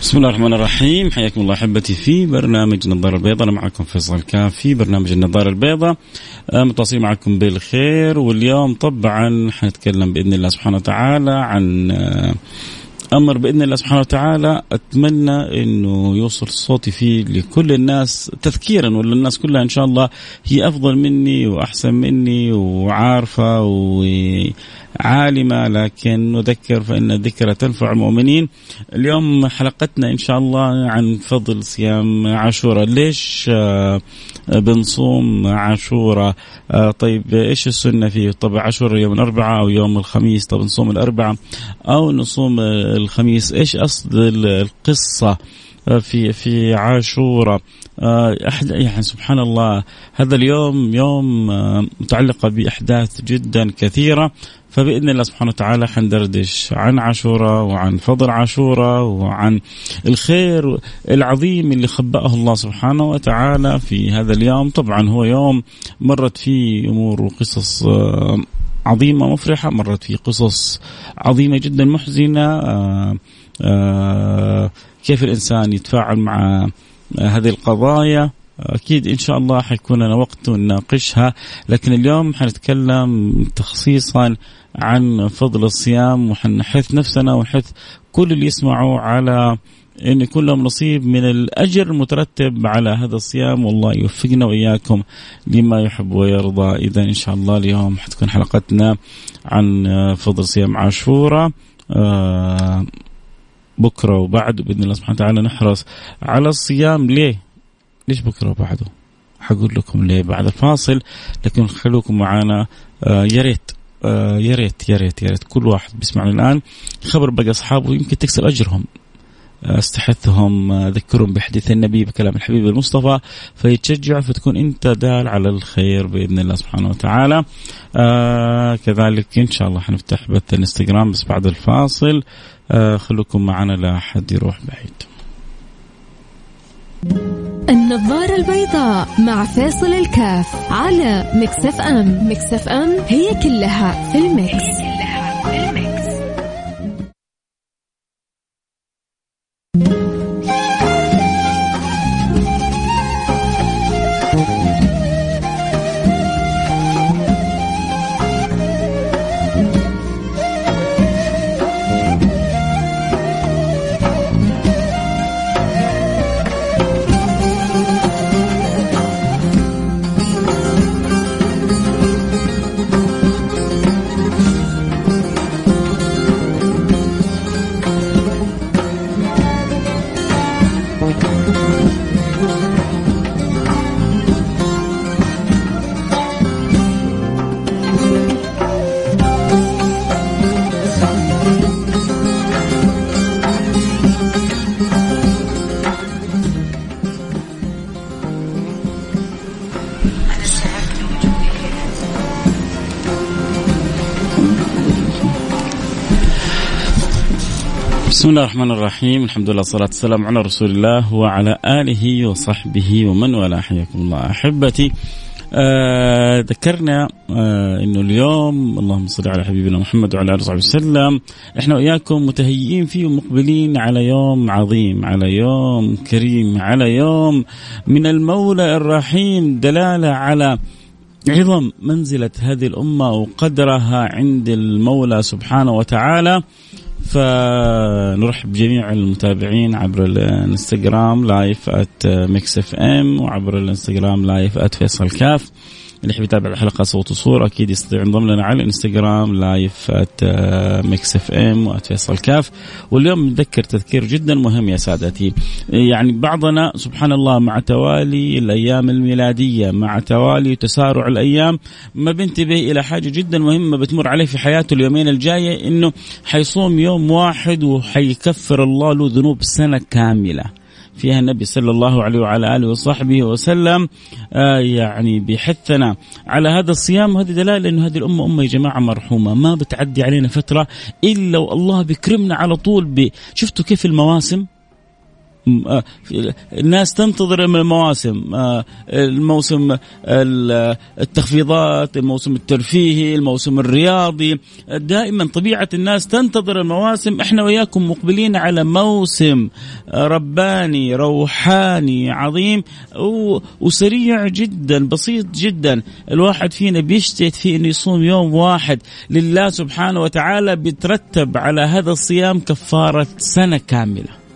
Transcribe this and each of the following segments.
بسم الله الرحمن الرحيم. حياكم الله أحبتي في برنامج نظارة البيضاء. أنا معكم فيصل كاف في برنامج النظارة البيضاء. آه، متواصلين معكم بالخير. واليوم طبعا حنتكلم بإذن الله سبحانه وتعالى عن آه، أمر بإذن الله سبحانه وتعالى. أتمنى إنه يوصل صوتي فيه لكل الناس تذكيرا ولا الناس كلها إن شاء الله هي أفضل مني وأحسن مني وعارفة وعالمه لكن نذكر فإن الذكرى تنفع المؤمنين. اليوم حلقتنا إن شاء الله عن فضل صيام عاشوراء، ليش آه، بنصوم عاشوراء؟ آه، طيب إيش السنة فيه؟ طب عاشوراء يوم الأربعاء أو يوم الخميس، طب نصوم الأربعاء أو نصوم الخميس، إيش أصل القصة؟ آه، في في عاشوراء أحد يعني سبحان الله هذا اليوم يوم متعلقة بأحداث جدا كثيرة. فبإذن الله سبحانه وتعالى حندردش عن عاشوراء وعن فضل عاشوراء وعن الخير العظيم اللي خبأه الله سبحانه وتعالى في هذا اليوم. طبعا هو يوم مرت فيه أمور وقصص آه، عظيمة مفرحة مرت فيه قصص عظيمة جدا محزنة آه، آه، كيف الإنسان يتفاعل مع هذه القضايا. أكيد إن شاء الله حيكون لنا وقت نناقشها لكن اليوم حنتكلم تخصيصا عن فضل الصيام وحنحث نفسنا ونحث كل اللي يسمعوا على إن يكون لهم نصيب من الأجر المترتب على هذا الصيام. والله يوفقنا وإياكم لما يحب ويرضى. اذا إن شاء الله اليوم حتكون حلقتنا عن فضل صيام عاشوراء آه، بكرة وبعد بإذن الله سبحانه وتعالى نحرص على الصيام. ليه؟ ليش بكرة وبعده؟ حقول لكم ليه بعد الفاصل لكن خلوكم معنا آه يا ريت آه يا ريت يا ريت يا ريت كل واحد بيسمعنا الآن. خبر باقي أصحابه يمكن تكسب أجرهم. آه، استحثهم ذكرهم بحديث النبي بكلام الحبيب المصطفى. فيتشجع فتكون أنت دال على الخير بإذن الله سبحانه وتعالى. آه كذلك إن شاء الله حنفتح بث الانستغرام بس بعد الفاصل. خلوكم معنا لا حد يروح بعيد النظارة البيضاء مع فيصل الكاف على Mix FM Mix FM هي كلها في ال mix, هي كلها في ال mix. بسم الله الرحمن الرحيم الحمد لله والصلاة والسلام على رسول الله وعلى آله وصحبه ومن والاه حياكم الله أحبتي آه ذكرنا آه انه اليوم اللهم صل على حبيبنا محمد وعلى اله وصحبه وسلم إحنا واياكم متهيئين فيه ومقبلين على يوم عظيم على يوم كريم على يوم من المولى الرحيم دلاله على عظم منزله هذه الامه وقدرها عند المولى سبحانه وتعالى فنرحب بجميع المتابعين عبر الانستغرام live at Mix FM وعبر الانستغرام live at فيصل كاف. اللي يحب يتابع الحلقة صوت وصوره أكيد يستطيع ينضم لنا على الإنستغرام live at Mix FM و at فيصل كاف. واليوم نذكر تذكير جدا مهم يا سادتي. يعني بعضنا سبحان الله مع توالي الأيام الميلادية مع توالي تسارع الأيام ما بينتبه إلى حاجة جدا مهمة بتمر عليه في حياته اليومين الجاية إنه حيصوم يوم واحد وحيكفر الله له ذنوب سنة كاملة. فيها النبي صلى الله عليه وعلى آله وصحبه وسلم آه يعني بيحثنا على هذا الصيام وهذه دلاله إنه هذه الأمة أمة يا جماعة مرحومة ما بتعدي علينا فترة إلا والله بيكرمنا على طول. شفتوا كيف المواسم الناس تنتظر المواسم آه، الموسم التخفيضات الموسم الترفيهي الموسم الرياضي. دائما طبيعة الناس تنتظر المواسم إحنا وياكم مقبلين على موسم رباني روحاني عظيم وسريع جدا بسيط جدا. الواحد فينا بيشتهي فيه إنه يصوم يوم واحد. لله سبحانه وتعالى بيترتب على هذا الصيام كفارة سنة كاملة.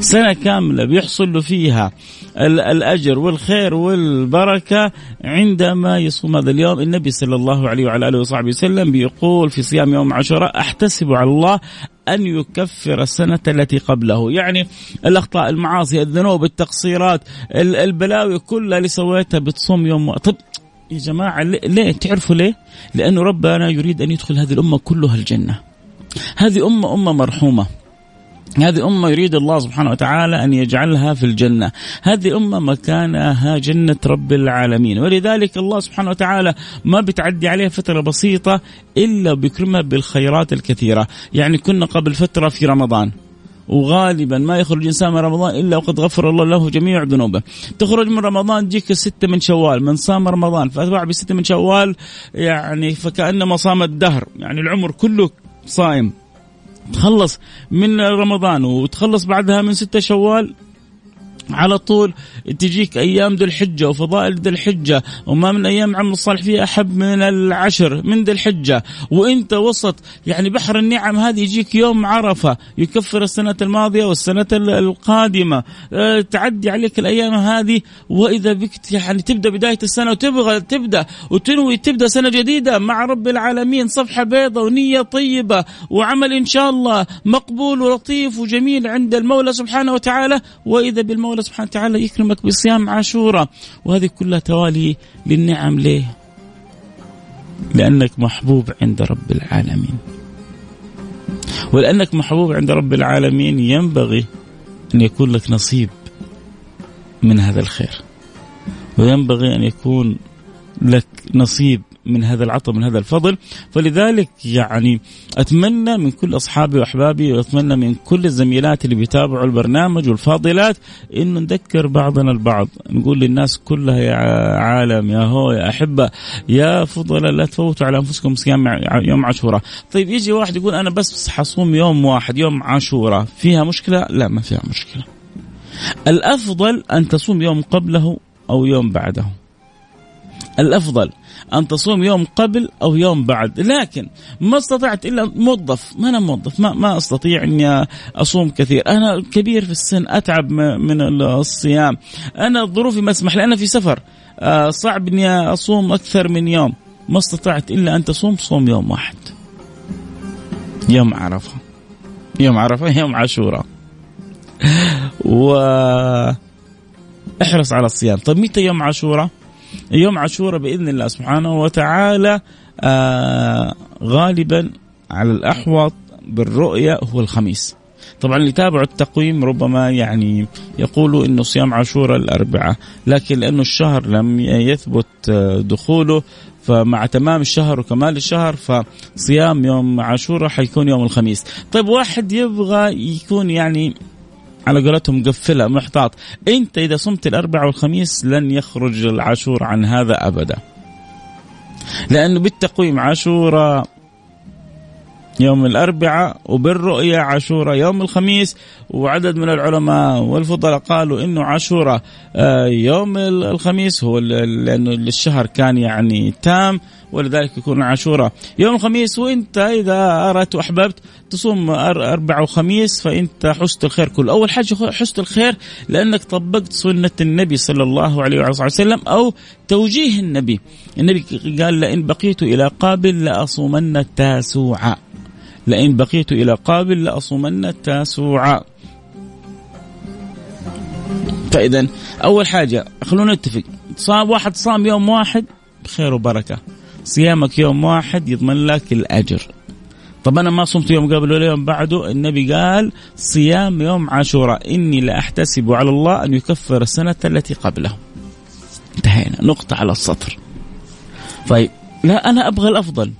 سنة كاملة بيحصل له فيها الأجر والخير والبركة عندما يصوم هذا اليوم. النبي صلى الله عليه وعلى آله وصحبه وسلم بيقول في صيام يوم عاشوراء أحتسب على الله أن يكفر السنة التي قبله. يعني الأخطاء المعاصي الذنوب التقصيرات البلاوي كلها اللي سويتها بتصوم يوم طب يا جماعة ليه؟ تعرفوا ليه؟ لأنه ربنا يريد أن يدخل هذه الأمة كلها الجنة. هذه أمة أمة مرحومة. هذه أمة يريد الله سبحانه وتعالى أن يجعلها في الجنة هذه أمة مكانها جنة رب العالمين ولذلك الله سبحانه وتعالى ما بتعدي عليها فترة بسيطة إلا بيكرمها بالخيرات الكثيرة يعني كنا قبل فترة في رمضان وغالبا ما يخرج الانسان من رمضان إلا وقد غفر الله له جميع ذنوبه. تخرج من رمضان تجيك الستة من شوال، من صام رمضان فأتبع بستة من شوال يعني فكأنما صام الدهر، يعني العمر كله صائم. تخلص من رمضان وتخلص بعدها من ستة شوال على طول تجيك أيام ذي الحجة وفضائل ذي الحجة وما من أيام عمل الصالح فيها أحب من العشر من ذي الحجة. وإنت وسط يعني بحر النعم هذه يجيك يوم عرفة يكفر السنة الماضية والسنة القادمة. أه تعدي عليك الأيام هذه وإذا بك يعني تبدأ بداية السنة وتبغى تبدأ وتنوي تبدأ سنة جديدة مع رب العالمين. صفحة بيضاء ونية طيبة وعمل إن شاء الله مقبول ولطيف وجميل عند المولى سبحانه وتعالى. وإذا بالمولى الله سبحانه وتعالى يكرمك بصيام عاشوراء وهذه كلها توالي للنعم ليه؟ لأنك محبوب عند رب العالمين. ولأنك محبوب عند رب العالمين ينبغي أن يكون لك نصيب من هذا الخير. وينبغي أن يكون لك نصيب من هذا العطاء من هذا الفضل. فلذلك يعني أتمنى من كل أصحابي وأحبابي وأتمنى من كل الزميلات اللي بيتابعوا البرنامج والفاضلات انه نذكر بعضنا البعض. نقول للناس كلها يا عالم يا هو يا أحبة يا فضلاء لا تفوتوا على أنفسكم صيام يوم عاشوراء. طيب يجي واحد يقول أنا بس حصوم يوم واحد يوم عاشوراء. فيها مشكلة؟ لا ما فيها مشكلة. الأفضل أن تصوم يوم قبله أو يوم بعده. الأفضل أن تصوم يوم قبل أو يوم بعد. لكن ما استطعت إلا موظف. ما أنا موظف. ما ما أستطيع إني أصوم كثير. أنا كبير في السن أتعب من الصيام. أنا ظروفي ما اسمح لي. أنا في سفر. آه، صعب إني أصوم أكثر من يوم. ما استطعت إلا أن تصوم صوم يوم واحد. يوم عرفة. يوم عرفة يوم عاشوراء. و احرص على الصيام. طيب متى يوم عاشوراء؟ يوم عاشوراء بإذن الله سبحانه وتعالى آه غالبا على الأحوط بالرؤية هو الخميس. طبعا اللي تابعوا التقويم ربما يعني يقولوا إنه صيام عاشوراء الاربعاء لكن لأنه الشهر لم يثبت آه، دخوله فمع تمام الشهر وكمال الشهر فصيام يوم عاشوراء حيكون يوم الخميس. طيب واحد يبغى يكون يعني على قولتهم مقفلة محتاط. انت إذا صمت الاربعاء والخميس لن يخرج العاشور عن هذا أبدا. لأنه بالتقويم عاشوراء يوم الأربعاء وبالرؤية عاشوراء يوم الخميس وعدد من العلماء والفضلاء قالوا إنه عاشوراء آه، يوم الخميس هو لأنه الشهر كان يعني تام ولذلك يكون عاشوراء يوم الخميس وإنت إذا أردت وأحببت تصوم أربع وخميس فإنت حست الخير كله، أول حاجة حست الخير لأنك طبقت سنة النبي صلى الله عليه وعلى وسلم أو توجيه النبي، النبي قال لئن بقيت إلى قابل لأصومن التاسوعاء لئن بقيت إلى قابل لأصومن التاسوعاء فإذا أول حاجة خلونا نتفق. صام واحد صام يوم واحد بخير وبركة. صيامك يوم واحد يضمن لك الأجر. طب أنا ما صمت يوم قبل ولا يوم بعده النبي قال صيام يوم عاشوراء. إني لأحتسب على الله أن يكفر السنة التي قبله. انتهينا. نقطة على السطر. طيب لا أنا أبغى الأفضل.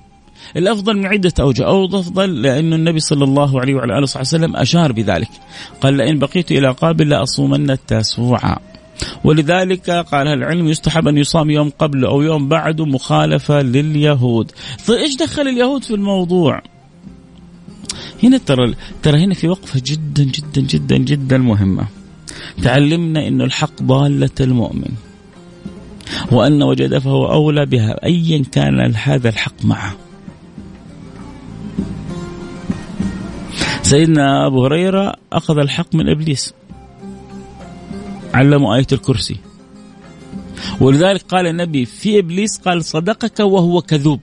الأفضل من عدة أوجه أو افضل لأنه النبي صلى الله عليه وعلى آله وصحبه وسلم أشار بذلك. قال لئن بقيت إلى قابل لأصومن التاسوعا ولذلك قال العلم يستحب أن يصام يوم قبل أو يوم بعده مخالفة لليهود. طيب إيش دخل اليهود في الموضوع؟ هنا ترى ترى هنا في وقفة جدا جدا جدا جدا مهمة. تعلمنا إنه الحق ضالة المؤمن وأن وجد فهو أولى بها أيا كان هذا الحق معه. سيدنا أبو هريرة أخذ الحق من إبليس. علمه آية الكرسي. ولذلك قال النبي في إبليس قال صدقك وهو كذوب.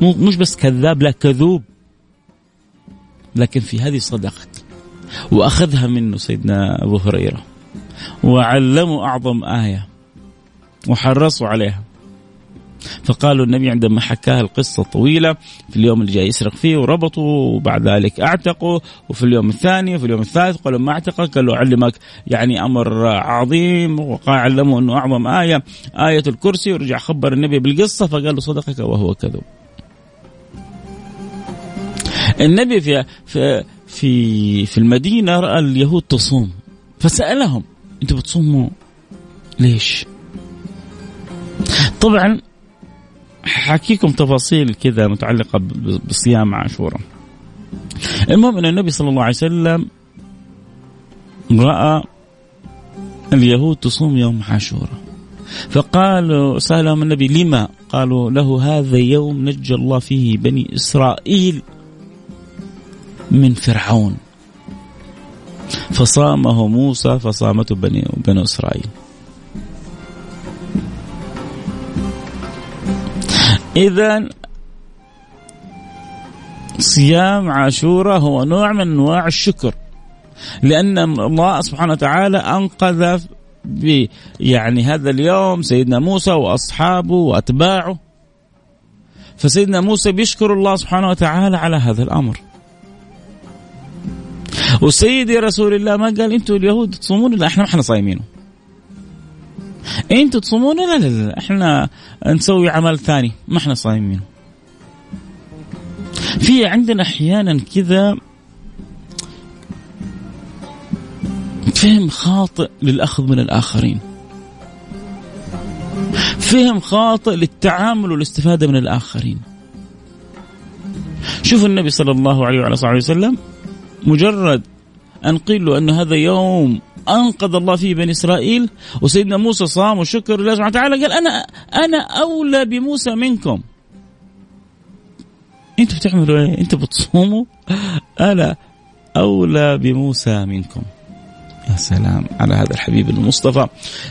مش بس كذاب لا كذوب. لكن في هذه صدقك وأخذها منه سيدنا أبو هريرة. وعلمه أعظم آية. وحرصوا عليها. فقالوا النبي عندما حكاها القصة طويلة في اليوم اللي جاي يسرق فيه وربطوا وبعد ذلك أعتقوا وفي اليوم الثاني وفي اليوم الثالث قالوا ما أعتقك قالوا علمك يعني أمر عظيم وقال علموا أنه أعظم آية آية الكرسي ورجع خبر النبي بالقصة فقال له صدقك وهو كذب النبي في في في, في المدينة رأى اليهود تصوم فسألهم أنتم بتصوموا ليش؟ طبعا حاكيكم تفاصيل كذا متعلقة بصيام عاشوراء. المهم إن النبي صلى الله عليه وسلم رأى اليهود تصوم يوم عاشوراء. فقالوا سألهم النبي لما؟ قالوا له هذا يوم نجى الله فيه بني إسرائيل من فرعون. فصامه موسى فصامته بني بنو إسرائيل. إذا صيام عاشوراء هو نوع من أنواع الشكر لأن الله سبحانه وتعالى أنقذ يعني هذا اليوم سيدنا موسى وأصحابه وأتباعه. فسيدنا موسى بيشكر الله سبحانه وتعالى على هذا الأمر. وسيدي رسول الله ما قال أنتم اليهود تصومون لا إحنا ما إحنا صايمينه أنتوا تصومون لا؟ لا لا إحنا نسوي عمل ثاني ما إحنا صايمين. في عندنا أحيانا كذا فهم خاطئ للأخذ من الآخرين. فهم خاطئ للتعامل والاستفادة من الآخرين. شوف النبي صلى الله عليه وعلى صحبه وسلم مجرد أن قيل له أن هذا يوم أنقذ الله فيه بني إسرائيل وسيدنا موسى صام وشكر لله سبحانه وتعالى قال أنا أنا أولى بموسى منكم أنتوا بتعملوا إيه؟ أنتوا بتصوموا؟ أنا أولى بموسى منكم. يا سلام على هذا الحبيب المصطفى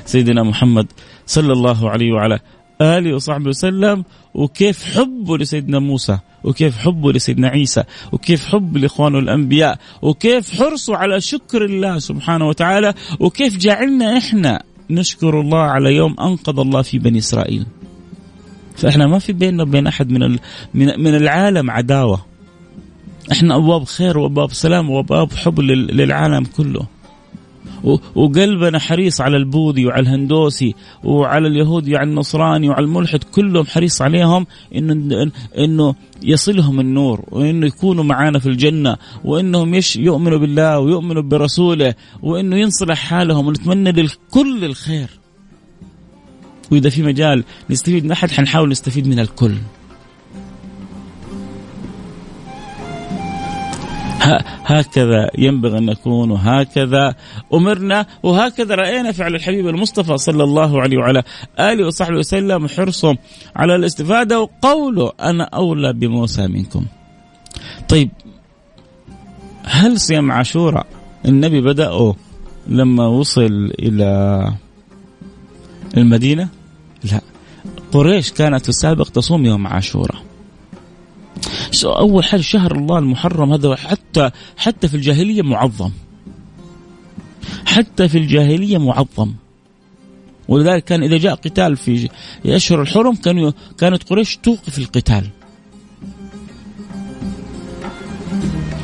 سيدنا محمد صلى الله عليه وعلى آله وصحبه وسلم وكيف حبه لسيدنا موسى وكيف حبه لسيدنا عيسى وكيف حب لإخوانه الأنبياء وكيف حرصه على شكر الله سبحانه وتعالى وكيف جعلنا إحنا نشكر الله على يوم أنقذ الله في بني إسرائيل. فإحنا ما في بيننا وبين أحد من من العالم عداوة. إحنا أبواب خير وأبواب سلام وأبواب حب للعالم كله. وقلبنا حريص على البوذي وعلى الهندوسي وعلى اليهودي وعلى النصراني وعلى الملحد كلهم حريص عليهم إنه إنه يصلهم النور وإنه يكونوا معانا في الجنة وإنهم يش يؤمنوا بالله ويؤمنوا برسوله وإنه ينصلح حالهم ونتمنى للكل الخير. وإذا في مجال نستفيد من احد حنحاول نستفيد من الكل. هكذا ينبغي أن نكون وهكذا أمرنا وهكذا رأينا فعل الحبيب المصطفى صلى الله عليه وعلى آله وصحبه وسلم حرصه على الاستفادة وقوله أنا أولى بموسى منكم. طيب هل صيام عاشوراء النبي بدأه لما وصل إلى المدينة؟ لا قريش كانت في السابق تصوم يوم عاشوراء أول حاجة شهر الله المحرم هذا حتى حتى في الجاهلية معظم. حتى في الجاهلية معظم. ولذلك كان إذا جاء قتال في اشهر الحرم كانوا كانت قريش توقف القتال.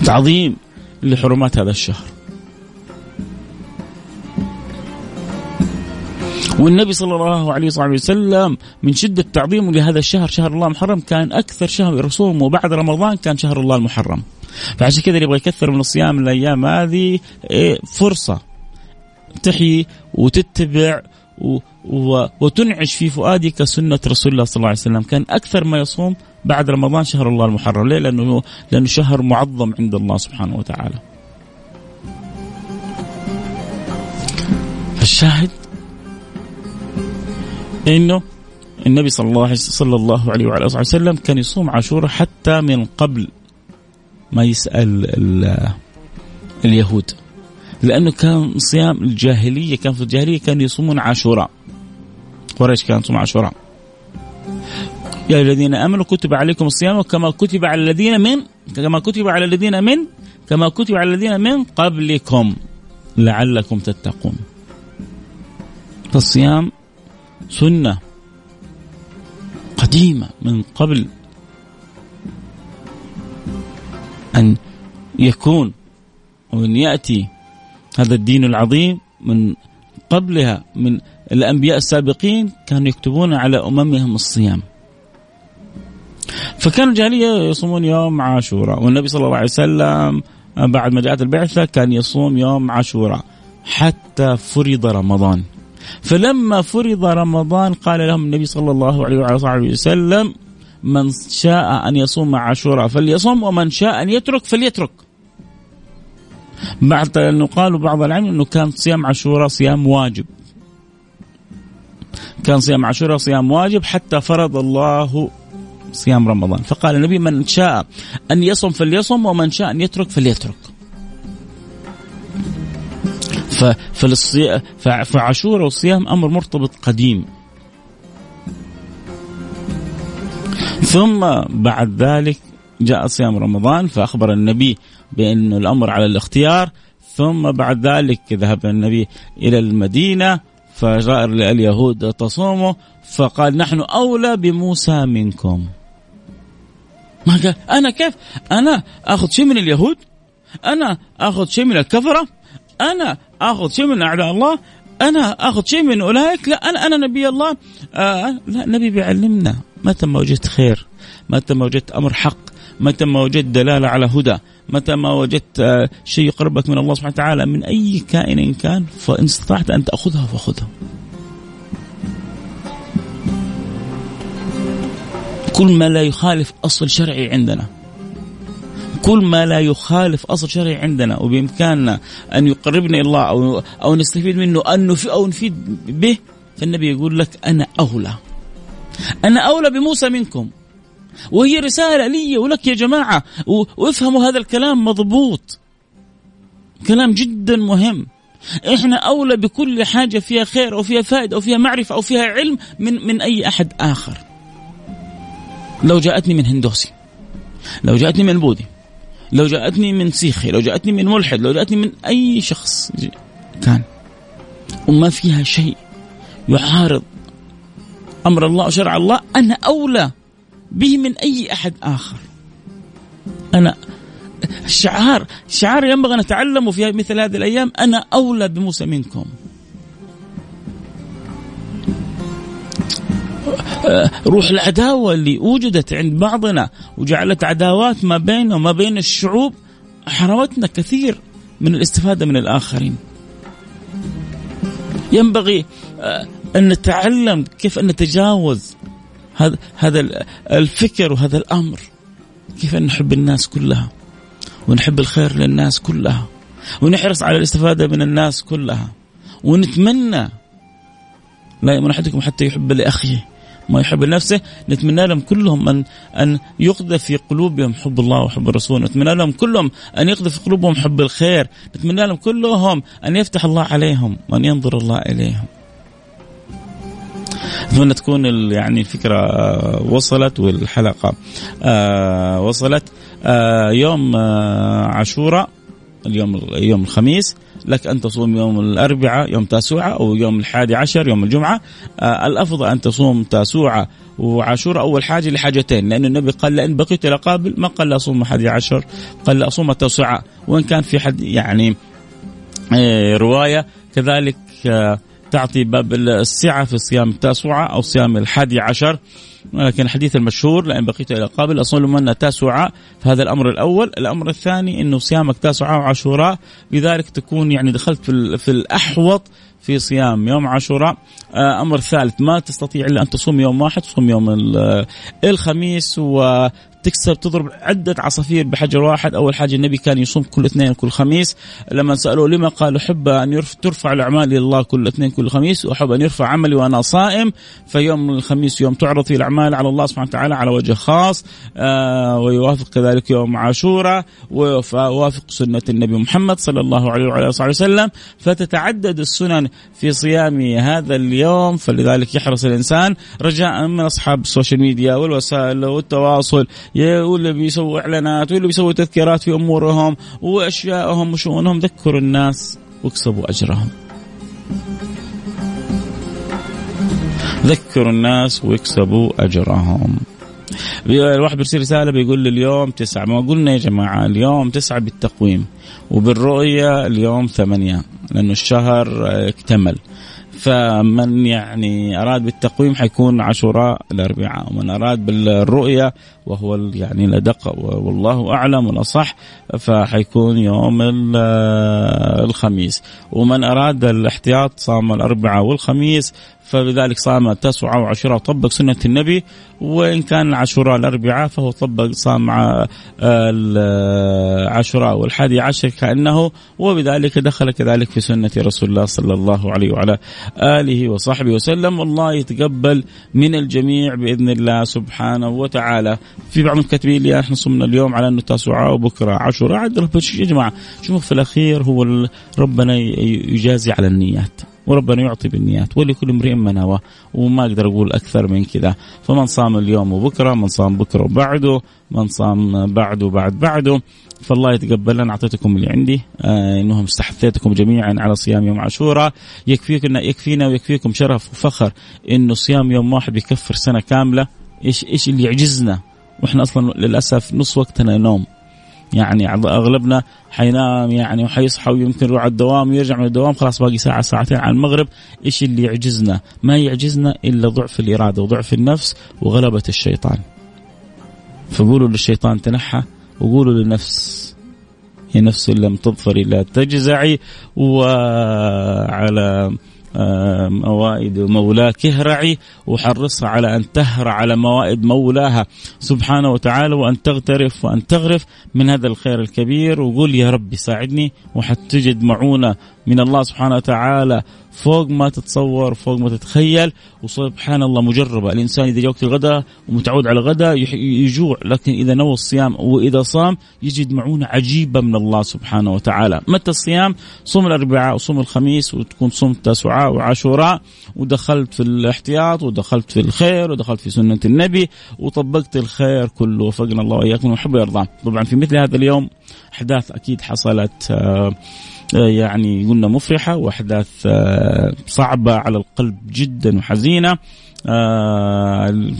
تعظيم لحرمات هذا الشهر. والنبي صلى الله عليه وصحبه وسلم من شدة تعظيمه لهذا الشهر شهر الله المحرم كان أكثر شهر يصومه بعد رمضان كان شهر الله المحرم. فعشان كذا يبغى يكثر من الصيام الأيام هذه إيه، فرصة تحيي وتتبع و و وتنعش في فؤادك سنة رسول الله صلى الله عليه وسلم. كان أكثر ما يصوم بعد رمضان شهر الله المحرم. ليه؟ لأنه, لأنه شهر معظم عند الله سبحانه وتعالى. فالشاهد انه النبي صلى الله صلى الله عليه وعلى آله وسلم كان يصوم عاشوراء حتى من قبل ما يسأل اليهود. لأنه كان صيام الجاهلية كان في الجاهلية كانوا يصومون عاشوراء. قريش كانت تصوم عاشوراء. يا الذين آمنوا كتب عليكم الصيام كما كتب على الذين من كما كتب على الذين من كما كتب على الذين من قبلكم لعلكم تتقون. فالصيام سنة قديمة من قبل أن يكون وأن يأتي هذا الدين العظيم من قبلها من الأنبياء السابقين كانوا يكتبون على أممهم الصيام. فكانوا الجاهلية يصومون يوم عاشوراء والنبي صلى الله عليه وسلم بعد ما جاءت البعثة كان يصوم يوم عاشوراء حتى فرض رمضان. فلما فرض رمضان قال لهم النبي صلى الله عليه وعلى وسلم من شاء أن يصوم عاشوراء فليصوم ومن شاء أن يترك فليترك. بعد أنه قالوا بعض العلم أنه كان صيام عاشوراء صيام واجب. كان صيام عاشوراء صيام واجب حتى فرض الله صيام رمضان. فقال النبي من شاء أن يصوم فليصوم ومن شاء أن يترك فليترك. فعاشوراء والصيام أمر مرتبط قديم. ثم بعد ذلك جاء صيام رمضان فأخبر النبي بأن الأمر على الاختيار. ثم بعد ذلك ذهب النبي إلى المدينة فجاء اليهود تصوموا فقال نحن أولى بموسى منكم. ما قال؟ أنا كيف؟ أنا آخذ شيء من اليهود؟ أنا آخذ شيء من الكفرة؟ أنا آخذ شيء من أعداء الله أنا آخذ شيء من أولئك لا أنا أنا نبي الله. آه لا نبي بيعلمنا. متى ما وجدت خير متى ما وجدت أمر حق متى ما وجدت دلالة على هدى متى ما وجدت آه شيء يقربك من الله سبحانه وتعالى من أي كائن كان فإن استطعت أن تأخذها فخذها. كل ما لا يخالف أصل شرعي عندنا. كل ما لا يخالف أصل شرعي عندنا وبإمكاننا أن يقربنا إلى الله أو أو نستفيد منه أن أو نفيد به فالنبي يقول لك أنا أولى. أنا أولى بموسى منكم. وهي رسالة لي ولك يا جماعة. وافهموا هذا الكلام مضبوط. كلام جدا مهم. إحنا أولى بكل حاجة فيها خير أو فيها فائدة أو فيها معرفة أو فيها علم من من أي أحد آخر. لو جاءتني من هندوسي لو جاءتني من بوذي لو جاءتني من سيخي لو جاءتني من ملحد لو جاءتني من أي شخص كان. وما فيها شيء يعارض أمر الله وشرع الله أنا أولى به من أي أحد آخر. أنا شعار شعار ينبغي أن نتعلمه في مثل هذه الأيام أنا أولى بموسى منكم. روح العداوة اللي وجدت عند بعضنا وجعلت عداوات ما بيننا وما بين الشعوب حرمتنا كثير من الاستفادة من الآخرين. ينبغي آه، أن نتعلم كيف أن نتجاوز هذا هذا الفكر وهذا الأمر. كيف أن نحب الناس كلها ونحب الخير للناس كلها ونحرص على الاستفادة من الناس كلها ونتمنى لا يؤمن أحدكم حتى يحب لأخيه. ما يحب لنفسه نتمنى لهم كلهم أن أن يقذف في قلوبهم حب الله وحب الرسول نتمنى لهم كلهم أن يقذف في قلوبهم حب الخير نتمنى لهم كلهم أن يفتح الله عليهم وأن ينظر الله إليهم. اتمنى تكون يعني الفكرة وصلت والحلقة آه، وصلت. آه، يوم آه، عاشوراء اليوم يوم الخميس. لك أن تصوم يوم الأربعاء يوم تاسوعة أو يوم الحادي عشر يوم الجمعة. آه الأفضل أن تصوم تاسوعة وعاشوراء أول حاجة لحاجتين لأن النبي قال لأن بقيت إلى قابل ما قال أصوم حادي عشر قال أصوم تاسوعة وإن كان في حد يعني آه رواية كذلك آه تعطي باب السعة في صيام التاسعة أو صيام الحادي عشر. لكن الحديث المشهور لأن بقيت إلى قابل أصل من تاسعة فهذا الأمر الأول. الأمر الثاني أنه صيامك تاسعة وعاشوراء لذلك تكون يعني دخلت في, في الأحوط في صيام يوم عاشوراء. آه، أمر ثالث. ما تستطيع إلا أن تصوم يوم واحد تصوم يوم الخميس و تكسر تضرب عدة عصافير بحجر واحد. أول حاجة النبي كان يصوم كل اثنين كل خميس. لما سألوه لما قال أحب أن ترفع الأعمال إلى الله كل اثنين كل خميس وأحب أن يرفع عملي وأنا صائم فيوم الخميس يوم تعرض فيه الأعمال على الله سبحانه وتعالى على وجه خاص آه ويوافق كذلك يوم عاشوراء ويوافق سنة النبي محمد صلى الله عليه وعلى آله وسلم. فتتعدد السنن في صيام هذا اليوم فلذلك يحرص الإنسان رجاء من أصحاب ال social media والوسائل والتواصل واللي بيسووا إعلانات واللي بيسووا تذكيرات في أمورهم واشيائهم وشؤونهم ذكروا الناس واكسبوا أجرهم. ذكروا الناس واكسبوا أجرهم. الواحد بيرسل رسالة بيقول لي اليوم تسعة ما قلنا يا جماعة اليوم تسعة بالتقويم وبالرؤية اليوم ثمانية لأنه الشهر اكتمل فمن يعني أراد بالتقويم حيكون عاشوراء الأربعاء ومن أراد بالرؤية وهو يعني الأدق والله أعلم والأصح فحيكون يوم الخميس. ومن أراد الاحتياط صام الأربعاء والخميس فلذلك صام التاسعة وعشرة طبق سنة النبي وإن كان عاشوراء الأربعاء فهو طبق صام عاشوراء والحادي عشر كأنه وبذلك دخل كذلك في سنة رسول الله صلى الله عليه وعلى آله وصحبه وسلم. والله يتقبل من الجميع بإذن الله سبحانه وتعالى. في بعض الكاتبين لي إحنا صمنا اليوم على أنه تاسعاء وبكرة عاشوراء. يا جماعة شوفوا في الأخير؟ هو ربنا يجازي على النيات. وربنا يعطي بالنيات ولكل امرئ ما نوى وما أقدر أقول أكثر من كذا. فمن صام اليوم وبكره من صام بكرة وبعده من صام بعده بعد بعده. فالله يتقبل أنا اعطيتكم اللي عندي. آه إنهم استحثيتكم جميعا على صيام يوم عاشوراء. يكفيكم يكفينا ويكفيكم شرف وفخر إنه صيام يوم واحد بيكفر سنة كاملة. إيش إيش اللي يعجزنا؟ وإحنا أصلا للأسف نص وقتنا نوم. يعني أغلبنا حينام يعني وحيصحى ويمكن يروح على الدوام ويرجع من الدوام خلاص باقي ساعة ساعتين على المغرب إيش اللي يعجزنا؟ ما يعجزنا إلا ضعف الإرادة وضعف النفس وغلبة الشيطان. فقولوا للشيطان تنحى وقولوا للنفس يا نفس لم تظفري لا تجزعي وعلى موائد مولاك. اهرعي وحرصها على أن تهرع على موائد مولاها سبحانه وتعالى وأن تغترف وأن تغرف من هذا الخير الكبير. وقول يا ربي ساعدني وحتجد معونة من الله سبحانه وتعالى فوق ما تتصور فوق ما تتخيل وسبحان الله مجربة. الإنسان إذا جاء وقت الغداء ومتعود على الغداء يجوع لكن إذا نوى الصيام وإذا صام يجد معونة عجيبة من الله سبحانه وتعالى. متى الصيام؟ صوم الأربعاء وصوم الخميس وتكون صوم تسعاء وعاشوراء ودخلت في الاحتياط ودخلت في الخير ودخلت في سنة النبي وطبقت الخير كله وفقنا الله وإياكم وحب يرضى طبعا في مثل هذا اليوم أحداث أكيد حصلت آه يعني قلنا مفرحة وأحداث آه، صعبة على القلب جدا وحزينة. آه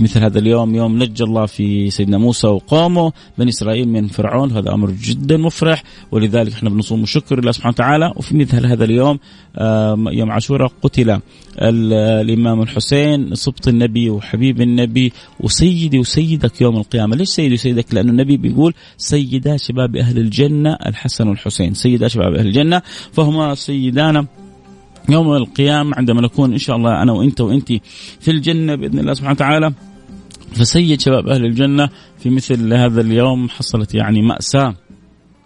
مثل هذا اليوم يوم نجى الله في سيدنا موسى وقومه بني إسرائيل من فرعون. هذا أمر جدا مفرح ولذلك إحنا بنصوم شكر لله سبحانه وتعالى. وفي مثل هذا اليوم آه يوم عاشوراء قتل الإمام الحسين سبط النبي وحبيب النبي وسيدي وسيدك يوم القيامة، ليش سيدي وسيدك؟ لأنه النبي بيقول سيدا شباب أهل الجنة الحسن والحسين، سيدا شباب أهل الجنة فهما سيدانا يوم القيامة عندما نكون إن شاء الله أنا وأنت وأنت في الجنة بإذن الله سبحانه وتعالى. فسيد شباب أهل الجنة في مثل هذا اليوم حصلت يعني مأساة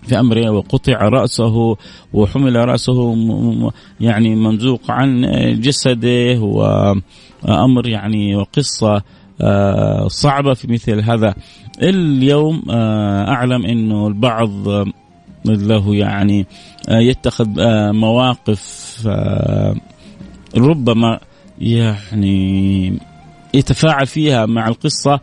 في أمره وقطع رأسه وحمل رأسه يعني ممزوق عن جسده وأمر يعني وقصة آه، صعبة في مثل هذا. اليوم آه، أعلم أنه البعض له يعني آه، يتخذ آه، مواقف آه، ربما يعني يتفاعل فيها مع القصة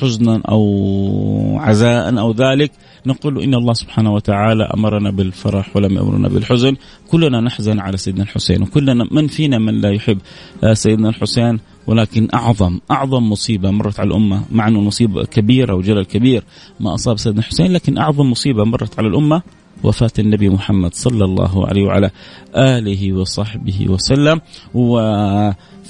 حزنا أو عزاء أو ذلك. نقول إن الله سبحانه وتعالى أمرنا بالفرح ولم يأمرنا بالحزن. كلنا نحزن على سيدنا الحسين وكلنا من فينا من لا يحب سيدنا الحسين. ولكن أعظم أعظم مصيبة مرت على الأمة مع أنه مصيبة كبيرة وجلل كبير ما أصاب سيدنا الحسين لكن أعظم مصيبة مرت على الأمة وفاة النبي محمد صلى الله عليه وعلى آله وصحبه وسلم. و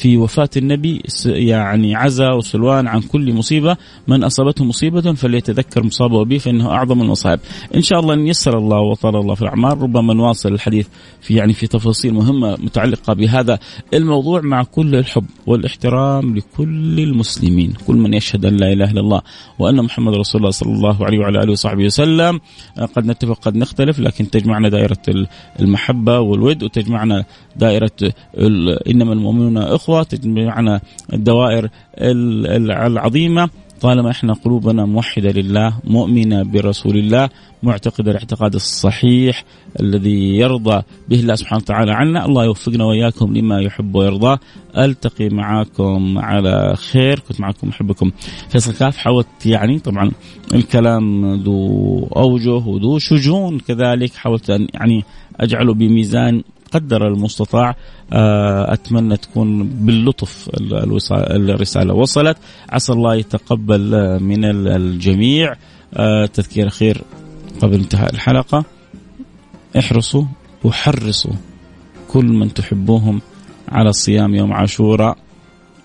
في وفاة النبي يعني عزى وسلوان عن كل مصيبة من أصابته مصيبة فليتذكر مصابه به فإنه أعظم المصائب. إن شاء الله إن يسر الله وطال الله في الأعمار ربما نواصل الحديث في يعني في تفاصيل مهمة متعلقة بهذا الموضوع مع كل الحب والاحترام لكل المسلمين. كل من يشهد أن لا إله إلا الله وأن محمد رسول الله صلى الله عليه وعلى آله وصحبه وسلم. قد نتفق قد نختلف لكن تجمعنا دائرة المحبة والود وتجمعنا دائرة إنما المؤمنون إخوة. تجمعنا الدوائر العظيمة. طالما إحنا قلوبنا موحدة لله مؤمنة برسول الله معتقد الاعتقاد الصحيح الذي يرضى به الله سبحانه وتعالى عنا الله يوفقنا وإياكم لما يحب ويرضاه ألتقي معاكم على خير. كنت معكم أحبكم. فيصل كاف حاولت يعني طبعا الكلام ذو أوجه وذو شجون كذلك حاولت أن يعني أجعله بميزان قدر المستطاع آه، أتمنى تكون باللطف الرسالة وصلت. عسى الله يتقبل آه، من الجميع. آه، تذكير خير قبل انتهاء الحلقة. احرصوا وحرصوا كل من تحبوهم على الصيام يوم عاشوراء.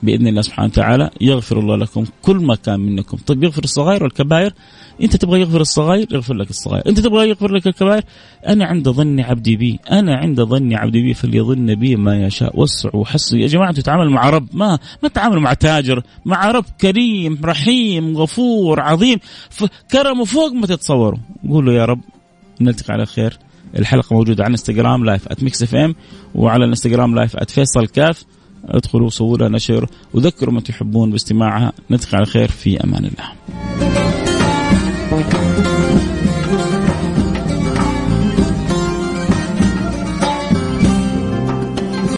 بإذن الله سبحانه وتعالى يغفر الله لكم كل ما كان منكم، طيب يغفر الصغائر والكبائر؟ أنت تبغى يغفر الصغائر؟ يغفر لك الصغائر. أنت تبغى يغفر لك الكبائر؟ أنا عند ظن عبدي بي. أنا عند ظن عبدي بي فليظن بي ما يشاء. وسعوا وحسوا. يا جماعة تتعامل مع رب. ما ما تتعامل مع تاجر. مع رب كريم رحيم غفور عظيم. كرمه فوق ما تتصوروا. قولوا يا رب نلتقي على خير. الحلقة موجودة على انستغرام live @Mix FM وعلى الانستغرام live @فيصل كاف ادخلوا سووا لها نشر وذكروا من تحبون باستماعها نلتقي على خير في أمان الله.